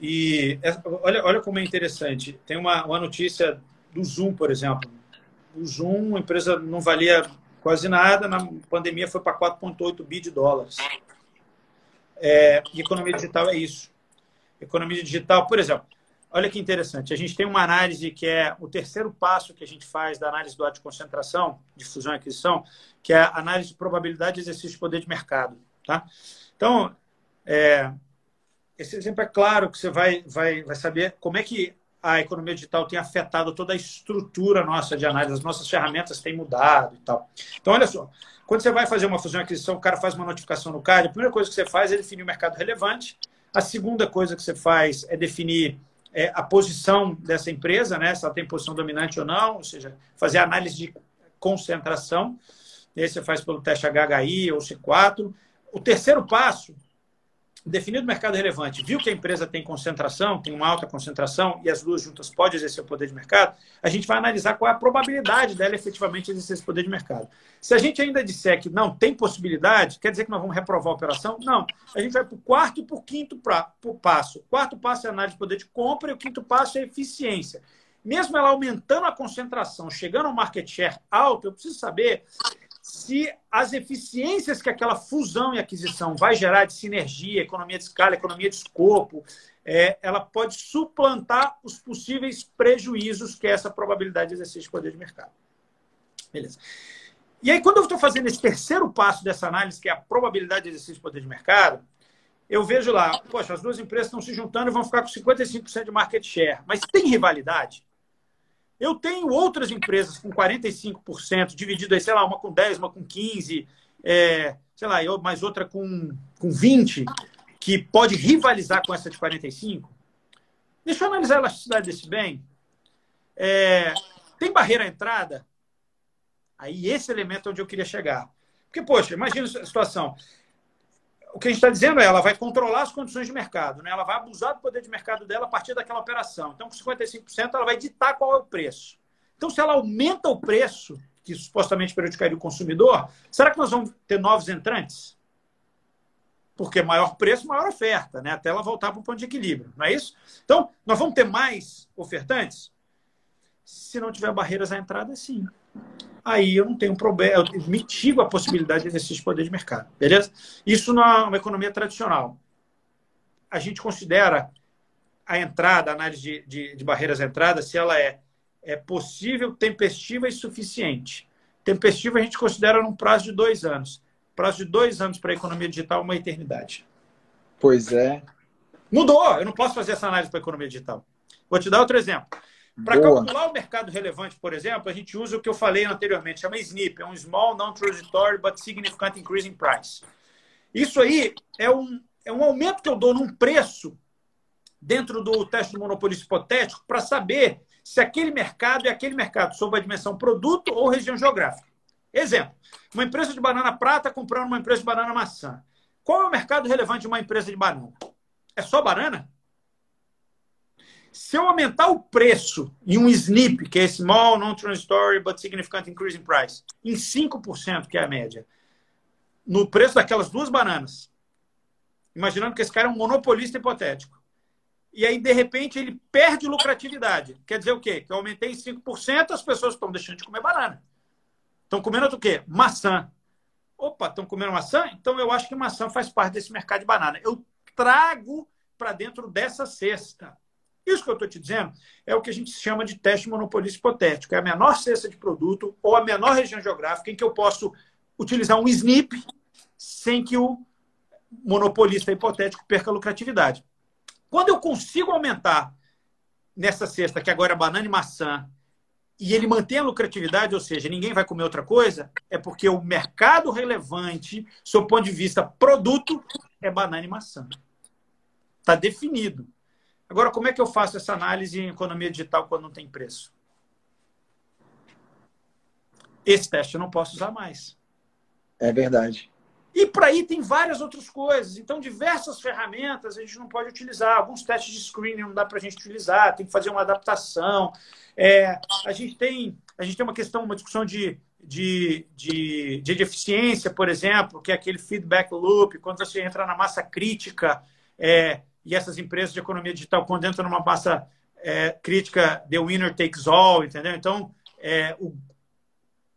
e é, olha, olha como é interessante. Tem uma, uma notícia do Zoom, por exemplo. O Zoom, a empresa não valia quase nada, na pandemia foi para 4,8 bi de dólares. É, e economia digital é isso. Economia digital, por exemplo, olha que interessante. A gente tem uma análise que é o terceiro passo que a gente faz da análise do ato de concentração, de fusão e aquisição, que é a análise de probabilidade de exercício de poder de mercado. Tá? Então, é, esse exemplo é claro que você vai, vai, vai saber como é que a economia digital tem afetado toda a estrutura nossa de análise, as nossas ferramentas têm mudado e tal. Então, olha só, quando você vai fazer uma fusão e aquisição, o cara faz uma notificação no CAD, a primeira coisa que você faz é definir o mercado relevante, a segunda coisa que você faz é definir é, a posição dessa empresa, né, se ela tem posição dominante ou não, ou seja, fazer análise de concentração, e aí você faz pelo teste HHI ou C4. O terceiro passo definido o mercado relevante, viu que a empresa tem concentração, tem uma alta concentração e as duas juntas podem exercer o poder de mercado, a gente vai analisar qual é a probabilidade dela efetivamente exercer esse poder de mercado. Se a gente ainda disser que não tem possibilidade, quer dizer que nós vamos reprovar a operação? Não. A gente vai para o quarto e para o quinto pra, passo. O quarto passo é análise de poder de compra e o quinto passo é eficiência. Mesmo ela aumentando a concentração, chegando ao market share alto, eu preciso saber se as eficiências que aquela fusão e aquisição vai gerar de sinergia, economia de escala, economia de escopo, é, ela pode suplantar os possíveis prejuízos que é essa probabilidade de exercício de poder de mercado. Beleza. E aí, quando eu estou fazendo esse terceiro passo dessa análise, que é a probabilidade de exercício de poder de mercado, eu vejo lá, poxa, as duas empresas estão se juntando e vão ficar com 55% de market share. Mas tem rivalidade? Eu tenho outras empresas com 45%, dividido aí, sei lá, uma com 10, uma com 15, é, sei lá, mais outra com, com 20 que pode rivalizar com essa de 45? Deixa eu analisar a elasticidade desse bem. É, tem barreira à entrada? Aí esse elemento é onde eu queria chegar. Porque, poxa, imagina a situação. O que a gente está dizendo é ela vai controlar as condições de mercado, né? ela vai abusar do poder de mercado dela a partir daquela operação. Então, com 55%, ela vai ditar qual é o preço. Então, se ela aumenta o preço, que supostamente prejudicaria o consumidor, será que nós vamos ter novos entrantes? porque maior preço, maior oferta, né? até ela voltar para o ponto de equilíbrio, não é isso? Então, nós vamos ter mais ofertantes? Se não tiver barreiras à entrada, sim. Aí eu não tenho problema, eu mitigo a possibilidade de exercício de poder de mercado, beleza? Isso numa economia tradicional. A gente considera a entrada, a análise de, de, de barreiras à entrada, se ela é, é possível, tempestiva e suficiente. Tempestiva a gente considera num prazo de dois anos prazo de dois anos para a economia digital, uma eternidade. Pois é. Mudou. Eu não posso fazer essa análise para a economia digital. Vou te dar outro exemplo. Para calcular o mercado relevante, por exemplo, a gente usa o que eu falei anteriormente, chama SNP, é um Small Non-Transitory But Significant Increase in Price. Isso aí é um, é um aumento que eu dou num preço dentro do teste do monopolista hipotético para saber se aquele mercado é aquele mercado sob a dimensão produto ou região geográfica. Exemplo, uma empresa de banana prata comprando uma empresa de banana maçã. Qual é o mercado relevante de uma empresa de banana? É só banana? Se eu aumentar o preço em um SNP, que é Small, Non-Transitory, But Significant Increase in Price, em 5%, que é a média, no preço daquelas duas bananas, imaginando que esse cara é um monopolista hipotético, e aí, de repente, ele perde lucratividade. Quer dizer o quê? Que eu aumentei em 5%, as pessoas estão deixando de comer banana. Estão comendo o quê? Maçã. Opa, estão comendo maçã? Então eu acho que maçã faz parte desse mercado de banana. Eu trago para dentro dessa cesta. Isso que eu estou te dizendo é o que a gente chama de teste monopolista hipotético. É a menor cesta de produto ou a menor região geográfica em que eu posso utilizar um SNP sem que o monopolista hipotético perca lucratividade. Quando eu consigo aumentar nessa cesta, que agora é banana e maçã, e ele mantém a lucratividade, ou seja, ninguém vai comer outra coisa, é porque o mercado relevante, sob o ponto de vista produto, é banana e maçã. Está definido. Agora, como é que eu faço essa análise em economia digital quando não tem preço? Esse teste eu não posso usar mais. É verdade. E por aí tem várias outras coisas. Então, diversas ferramentas a gente não pode utilizar. Alguns testes de screening não dá para a gente utilizar, tem que fazer uma adaptação. É, a, gente tem, a gente tem uma questão, uma discussão de, de, de, de eficiência, por exemplo, que é aquele feedback loop, quando você entra na massa crítica, é, e essas empresas de economia digital, quando entram numa massa é, crítica, the winner takes all, entendeu? Então, é, o,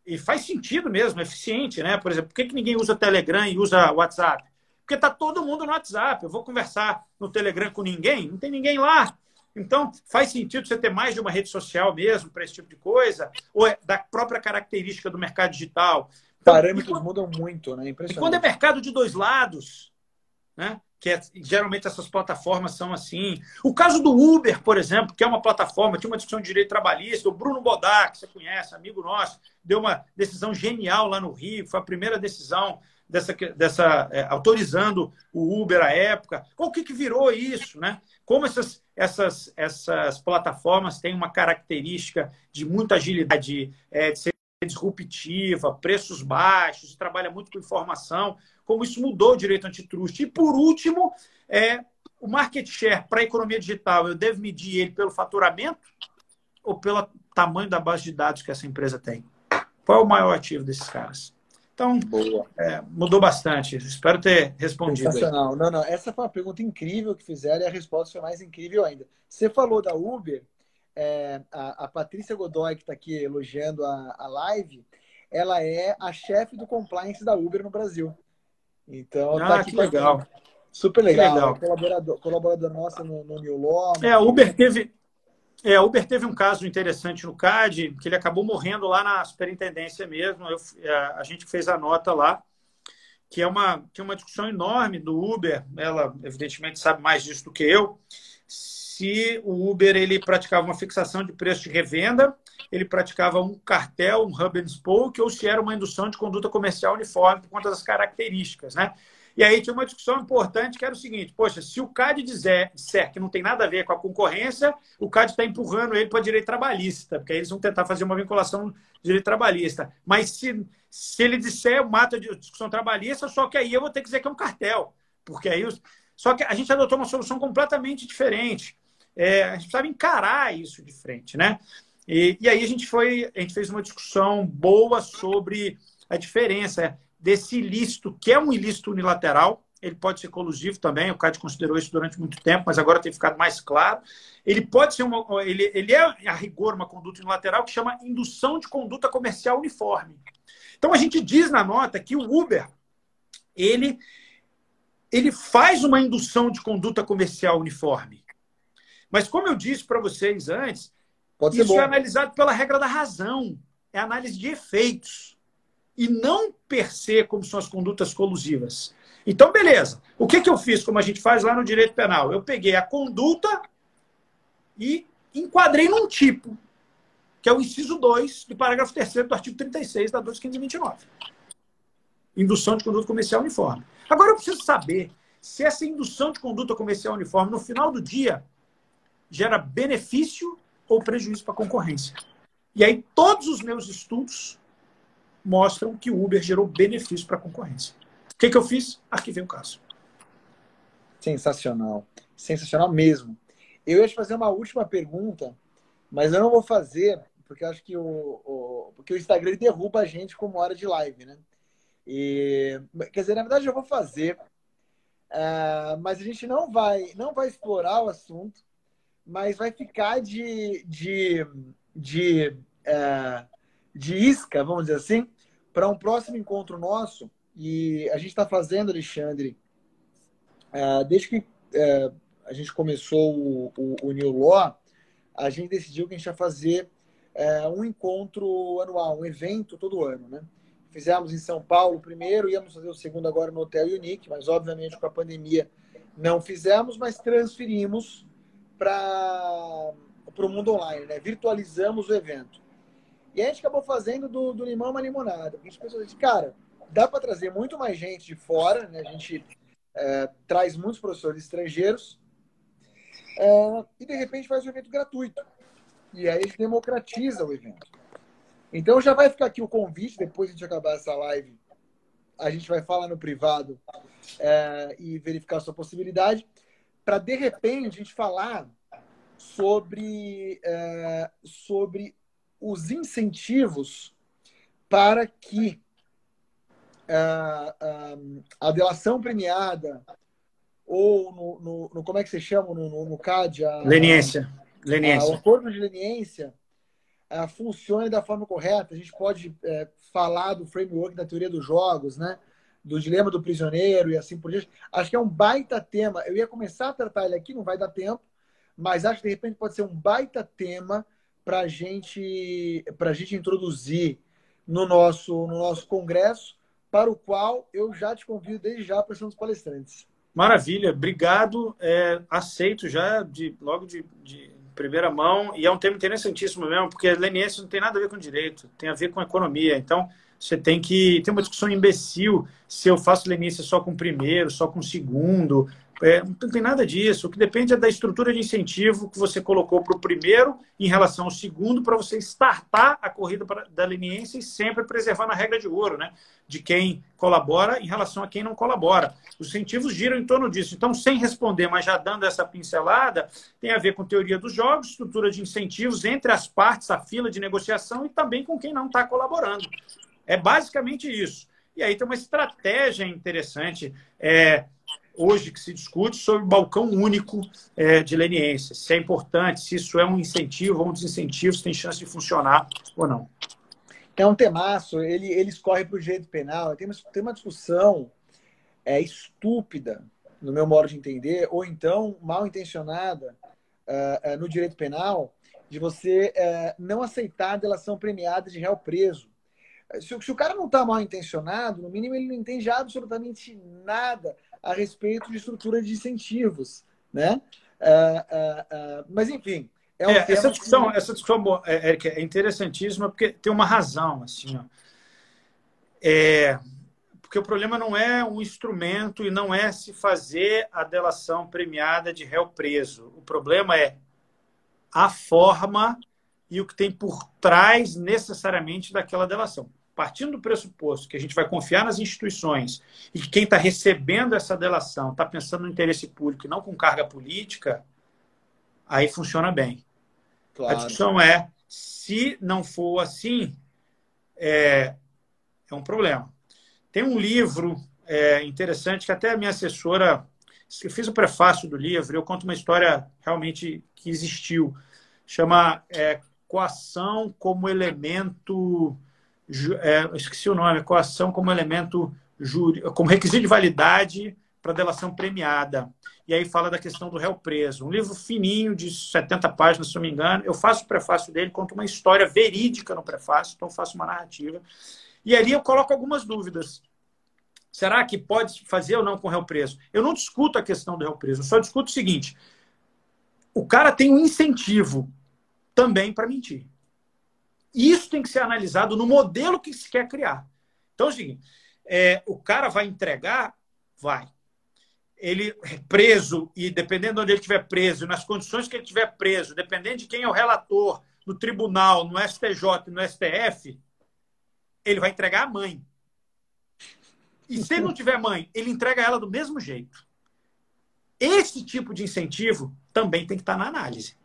e faz sentido mesmo, é eficiente, né? Por exemplo, por que, que ninguém usa Telegram e usa WhatsApp? Porque está todo mundo no WhatsApp. Eu vou conversar no Telegram com ninguém? Não tem ninguém lá. Então, faz sentido você ter mais de uma rede social mesmo para esse tipo de coisa? Ou é da própria característica do mercado digital? Então, Parâmetros quando, mudam muito, né? E quando é mercado de dois lados, né? Que é, geralmente essas plataformas são assim. O caso do Uber, por exemplo, que é uma plataforma, tinha uma discussão de direito trabalhista, o Bruno Bodá, que você conhece, amigo nosso, deu uma decisão genial lá no Rio, foi a primeira decisão dessa, dessa é, autorizando o Uber à época. O que, que virou isso, né? Como essas, essas, essas plataformas têm uma característica de muita agilidade, é, de ser disruptiva, preços baixos, trabalha muito com informação como isso mudou o direito antitruste. E, por último, é, o market share para a economia digital, eu devo medir ele pelo faturamento ou pelo tamanho da base de dados que essa empresa tem? Qual é o maior ativo desses caras? Então, é, mudou bastante. Espero ter respondido. Sensacional. Aí. Não, não. Essa foi uma pergunta incrível que fizeram e a resposta foi mais incrível ainda. Você falou da Uber, é, a, a, Patrícia Godoy, que está aqui elogiando a, a live, ela é a chefe do compliance da Uber no Brasil. Então, tá ah, tá aqui que legal. Super legal. legal. Colaborador, colaborador nossa no, no New Law. É, a Uber teve, é, a Uber teve um caso interessante no CAD, que ele acabou morrendo lá na superintendência mesmo. Eu, a, é, a gente fez a nota lá, que é uma, que é uma discussão enorme do Uber. Ela, evidentemente, sabe mais disso do que eu. Se o Uber ele praticava uma fixação de preço de revenda, ele praticava um cartel, um hub and spoke, ou se era uma indução de conduta comercial uniforme por conta das características, né? E aí tinha uma discussão importante que era o seguinte: poxa, se o CAD dizer, disser que não tem nada a ver com a concorrência, o CAD está empurrando ele para direito trabalhista, porque aí eles vão tentar fazer uma vinculação direito trabalhista. Mas se, se ele disser mata de discussão trabalhista, só que aí eu vou ter que dizer que é um cartel. Porque aí. Só que a gente adotou uma solução completamente diferente. É, a gente precisava encarar isso de frente, né? E, e aí a gente foi, a gente fez uma discussão boa sobre a diferença desse ilícito, que é um ilícito unilateral, ele pode ser colusivo também, o CAD considerou isso durante muito tempo, mas agora tem ficado mais claro. Ele pode ser uma. Ele, ele é, a rigor, uma conduta unilateral que chama indução de conduta comercial uniforme. Então a gente diz na nota que o Uber ele, ele faz uma indução de conduta comercial uniforme. Mas como eu disse para vocês antes, isso é analisado pela regra da razão, é análise de efeitos e não per se como são as condutas colusivas. Então, beleza. O que, que eu fiz, como a gente faz lá no direito penal? Eu peguei a conduta e enquadrei num tipo, que é o inciso 2 do parágrafo 3 do artigo 36 da 2529. Indução de conduta comercial uniforme. Agora eu preciso saber se essa indução de conduta comercial uniforme, no final do dia, gera benefício ou prejuízo para a concorrência. E aí todos os meus estudos mostram que o Uber gerou benefício para a concorrência. O que, que eu fiz? Aqui vem o caso. Sensacional. Sensacional mesmo. Eu ia te fazer uma última pergunta, mas eu não vou fazer, porque eu acho que o, o, porque o Instagram derruba a gente como hora de live, né? E, quer dizer, na verdade eu vou fazer, uh, mas a gente não vai, não vai explorar o assunto, mas vai ficar de, de, de uh, de isca, vamos dizer assim, para um próximo encontro nosso. E a gente está fazendo, Alexandre, uh, desde que uh, a gente começou o, o, o, New Law, a gente decidiu que a gente ia fazer uh, um encontro anual, um evento todo ano, né? Fizemos em São Paulo primeiro, íamos fazer o segundo agora no Hotel Unique, mas obviamente com a pandemia não fizemos, mas transferimos para o mundo online, né? Virtualizamos o evento. E a gente acabou fazendo do, do limão uma limonada. A gente pensou assim, cara, dá para trazer muito mais gente de fora, né? A gente é, traz muitos professores estrangeiros é, e de repente faz um evento gratuito. E aí a gente democratiza o evento. Então já vai ficar aqui o convite, depois de a gente acabar essa live, a gente vai falar no privado é, e verificar a sua possibilidade, para de repente a gente falar sobre, é, sobre os incentivos para que uh, uh, a delação premiada ou no, no, no, como é que se chama no, no, CAD? A, leniência. leniência. A, o acordo de leniência uh, funcione da forma correta. A gente pode uh, falar do framework da teoria dos jogos, né? Do dilema do prisioneiro e assim por diante. Acho que é um baita tema. Eu ia começar a tratar ele aqui, não vai dar tempo, mas acho que de repente pode ser um baita tema para gente, a gente introduzir no nosso, no nosso congresso, para o qual eu já te convido desde já para ser um dos palestrantes. Maravilha, obrigado. É, aceito já de, logo de, de, primeira mão. E é um tema interessantíssimo mesmo, porque a leniência não tem nada a ver com direito, tem a ver com economia. Então, você tem que ter uma discussão imbecil se eu faço leniência só com o primeiro, só com o segundo. É, não tem nada disso. O que depende é da estrutura de incentivo que você colocou para o primeiro em relação ao segundo, para você startar a corrida da leniência e sempre preservando a regra de ouro, né? De quem colabora em relação a quem não colabora. Os incentivos giram em torno disso. Então, sem responder, mas já dando essa pincelada, tem a ver com teoria dos jogos, estrutura de incentivos entre as partes, a fila de negociação e também com quem não está colaborando. É basicamente isso. E aí tem uma estratégia interessante. É, hoje que se discute sobre o balcão único é, de leniência. Se é importante, se isso é um incentivo ou um desincentivo, se tem chance de funcionar ou não. é um temaço, ele, ele escorre para o direito penal. Tem uma, tem uma discussão é, estúpida, no meu modo de entender, ou então mal intencionada uh, uh, no direito penal, de você uh, não aceitar a delação premiada de réu preso. Se, se o cara não está mal intencionado, no mínimo ele não entende absolutamente nada a respeito de estrutura de incentivos, né? mas enfim, é um é, essa discussão, que... essa discussão é, é interessantíssima porque tem uma razão, assim, ó. É, porque o problema não é um instrumento e não é se fazer a delação premiada de réu preso. O problema é a forma e o que tem por trás necessariamente daquela delação. Partindo do pressuposto que a gente vai confiar nas instituições e que quem está recebendo essa delação está pensando no interesse público e não com carga política, aí funciona bem. Claro. A discussão é, se não for assim, é, é um problema. Tem um livro é, interessante que até a minha assessora, eu fiz o prefácio do livro, eu conto uma história realmente que existiu. Chama é, Coação como elemento. É, esqueci o nome, coação como elemento como requisito de validade para delação premiada. E aí fala da questão do réu preso. Um livro fininho, de 70 páginas, se não me engano. Eu faço o prefácio dele, conto uma história verídica no prefácio, então faço uma narrativa. E ali eu coloco algumas dúvidas. Será que pode fazer ou não com o réu preso? Eu não discuto a questão do réu preso, eu só discuto o seguinte: o cara tem um incentivo também para mentir. Isso tem que ser analisado no modelo que se quer criar. Então, é é, o cara vai entregar? Vai ele é preso, e dependendo de onde ele estiver preso, nas condições que ele estiver preso, dependendo de quem é o relator no tribunal, no STJ no STF, ele vai entregar a mãe. E se ele não tiver mãe, ele entrega ela do mesmo jeito. Esse tipo de incentivo também tem que estar na análise.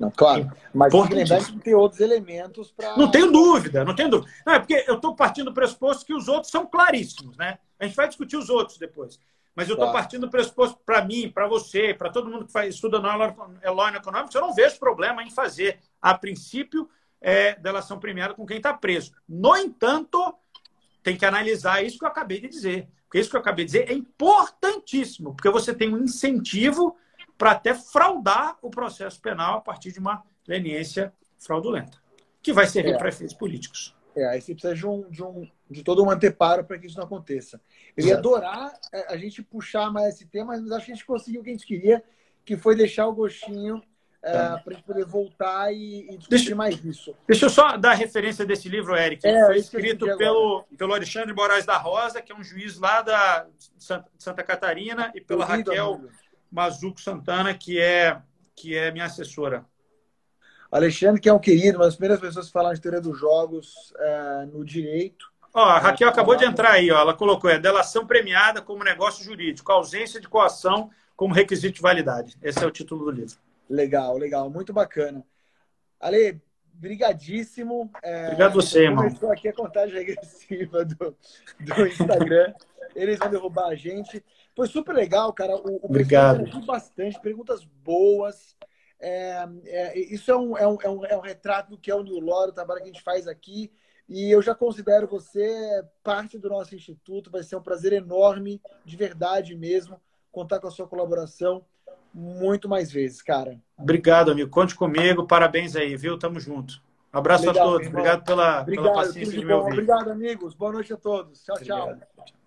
Não, claro. Mas tem que lembrar que tem outros elementos para. Não tenho dúvida, não tenho dúvida. Não, é porque eu estou partindo do pressuposto que os outros são claríssimos, né? A gente vai discutir os outros depois. Mas eu estou tá. partindo do pressuposto para mim, para você, para todo mundo que faz, estuda no Law Economics, eu não vejo problema em fazer, a princípio, é, delação premiada com quem está preso. No entanto, tem que analisar isso que eu acabei de dizer. Porque isso que eu acabei de dizer é importantíssimo, porque você tem um incentivo para até fraudar o processo penal a partir de uma leniência fraudulenta, que vai servir é. para efeitos políticos. É, aí você precisa de, um, de, um, de todo um anteparo para que isso não aconteça. Eu ia adorar é, a gente puxar mais esse tema, mas acho que a gente conseguiu o que a gente queria, que foi deixar o gostinho é, tá. para a gente poder voltar e, e discutir deixa, mais isso. Deixa eu só dar a referência desse livro, Eric. É, foi escrito pelo, pelo Alexandre Moraes da Rosa, que é um juiz lá da Santa Catarina, e pela Raquel Mazuco Santana, que é, que é minha assessora. Alexandre, que é um querido, uma das primeiras pessoas que falaram de teoria dos jogos é, no direito. Ó, a Raquel é, acabou de entrar aí, ó, ela colocou, é delação premiada como negócio jurídico, ausência de coação como requisito de validade. Esse é o título do livro. Legal, legal, muito bacana. Ale, brigadíssimo. É, Obrigado você, irmão. Começou aqui a contagem regressiva do, do Instagram. Eles vão derrubar a gente. Foi super legal, cara. O, o Obrigado. bastante, perguntas boas. É, é, isso é um, é, um, é, um, é retrato do que é o New Law, o trabalho que a gente faz aqui. E eu já considero você parte do nosso instituto. Vai ser um prazer enorme, de verdade mesmo, contar com a sua colaboração muito mais vezes, cara. Obrigado, amigo. Conte comigo. Parabéns aí, viu? Tamo junto. Abraço Legal, a todos. Obrigado pela, Obrigado, pela paciência de me ouvir. Obrigado, amigos. Boa noite a todos. Tchau, Obrigado. tchau.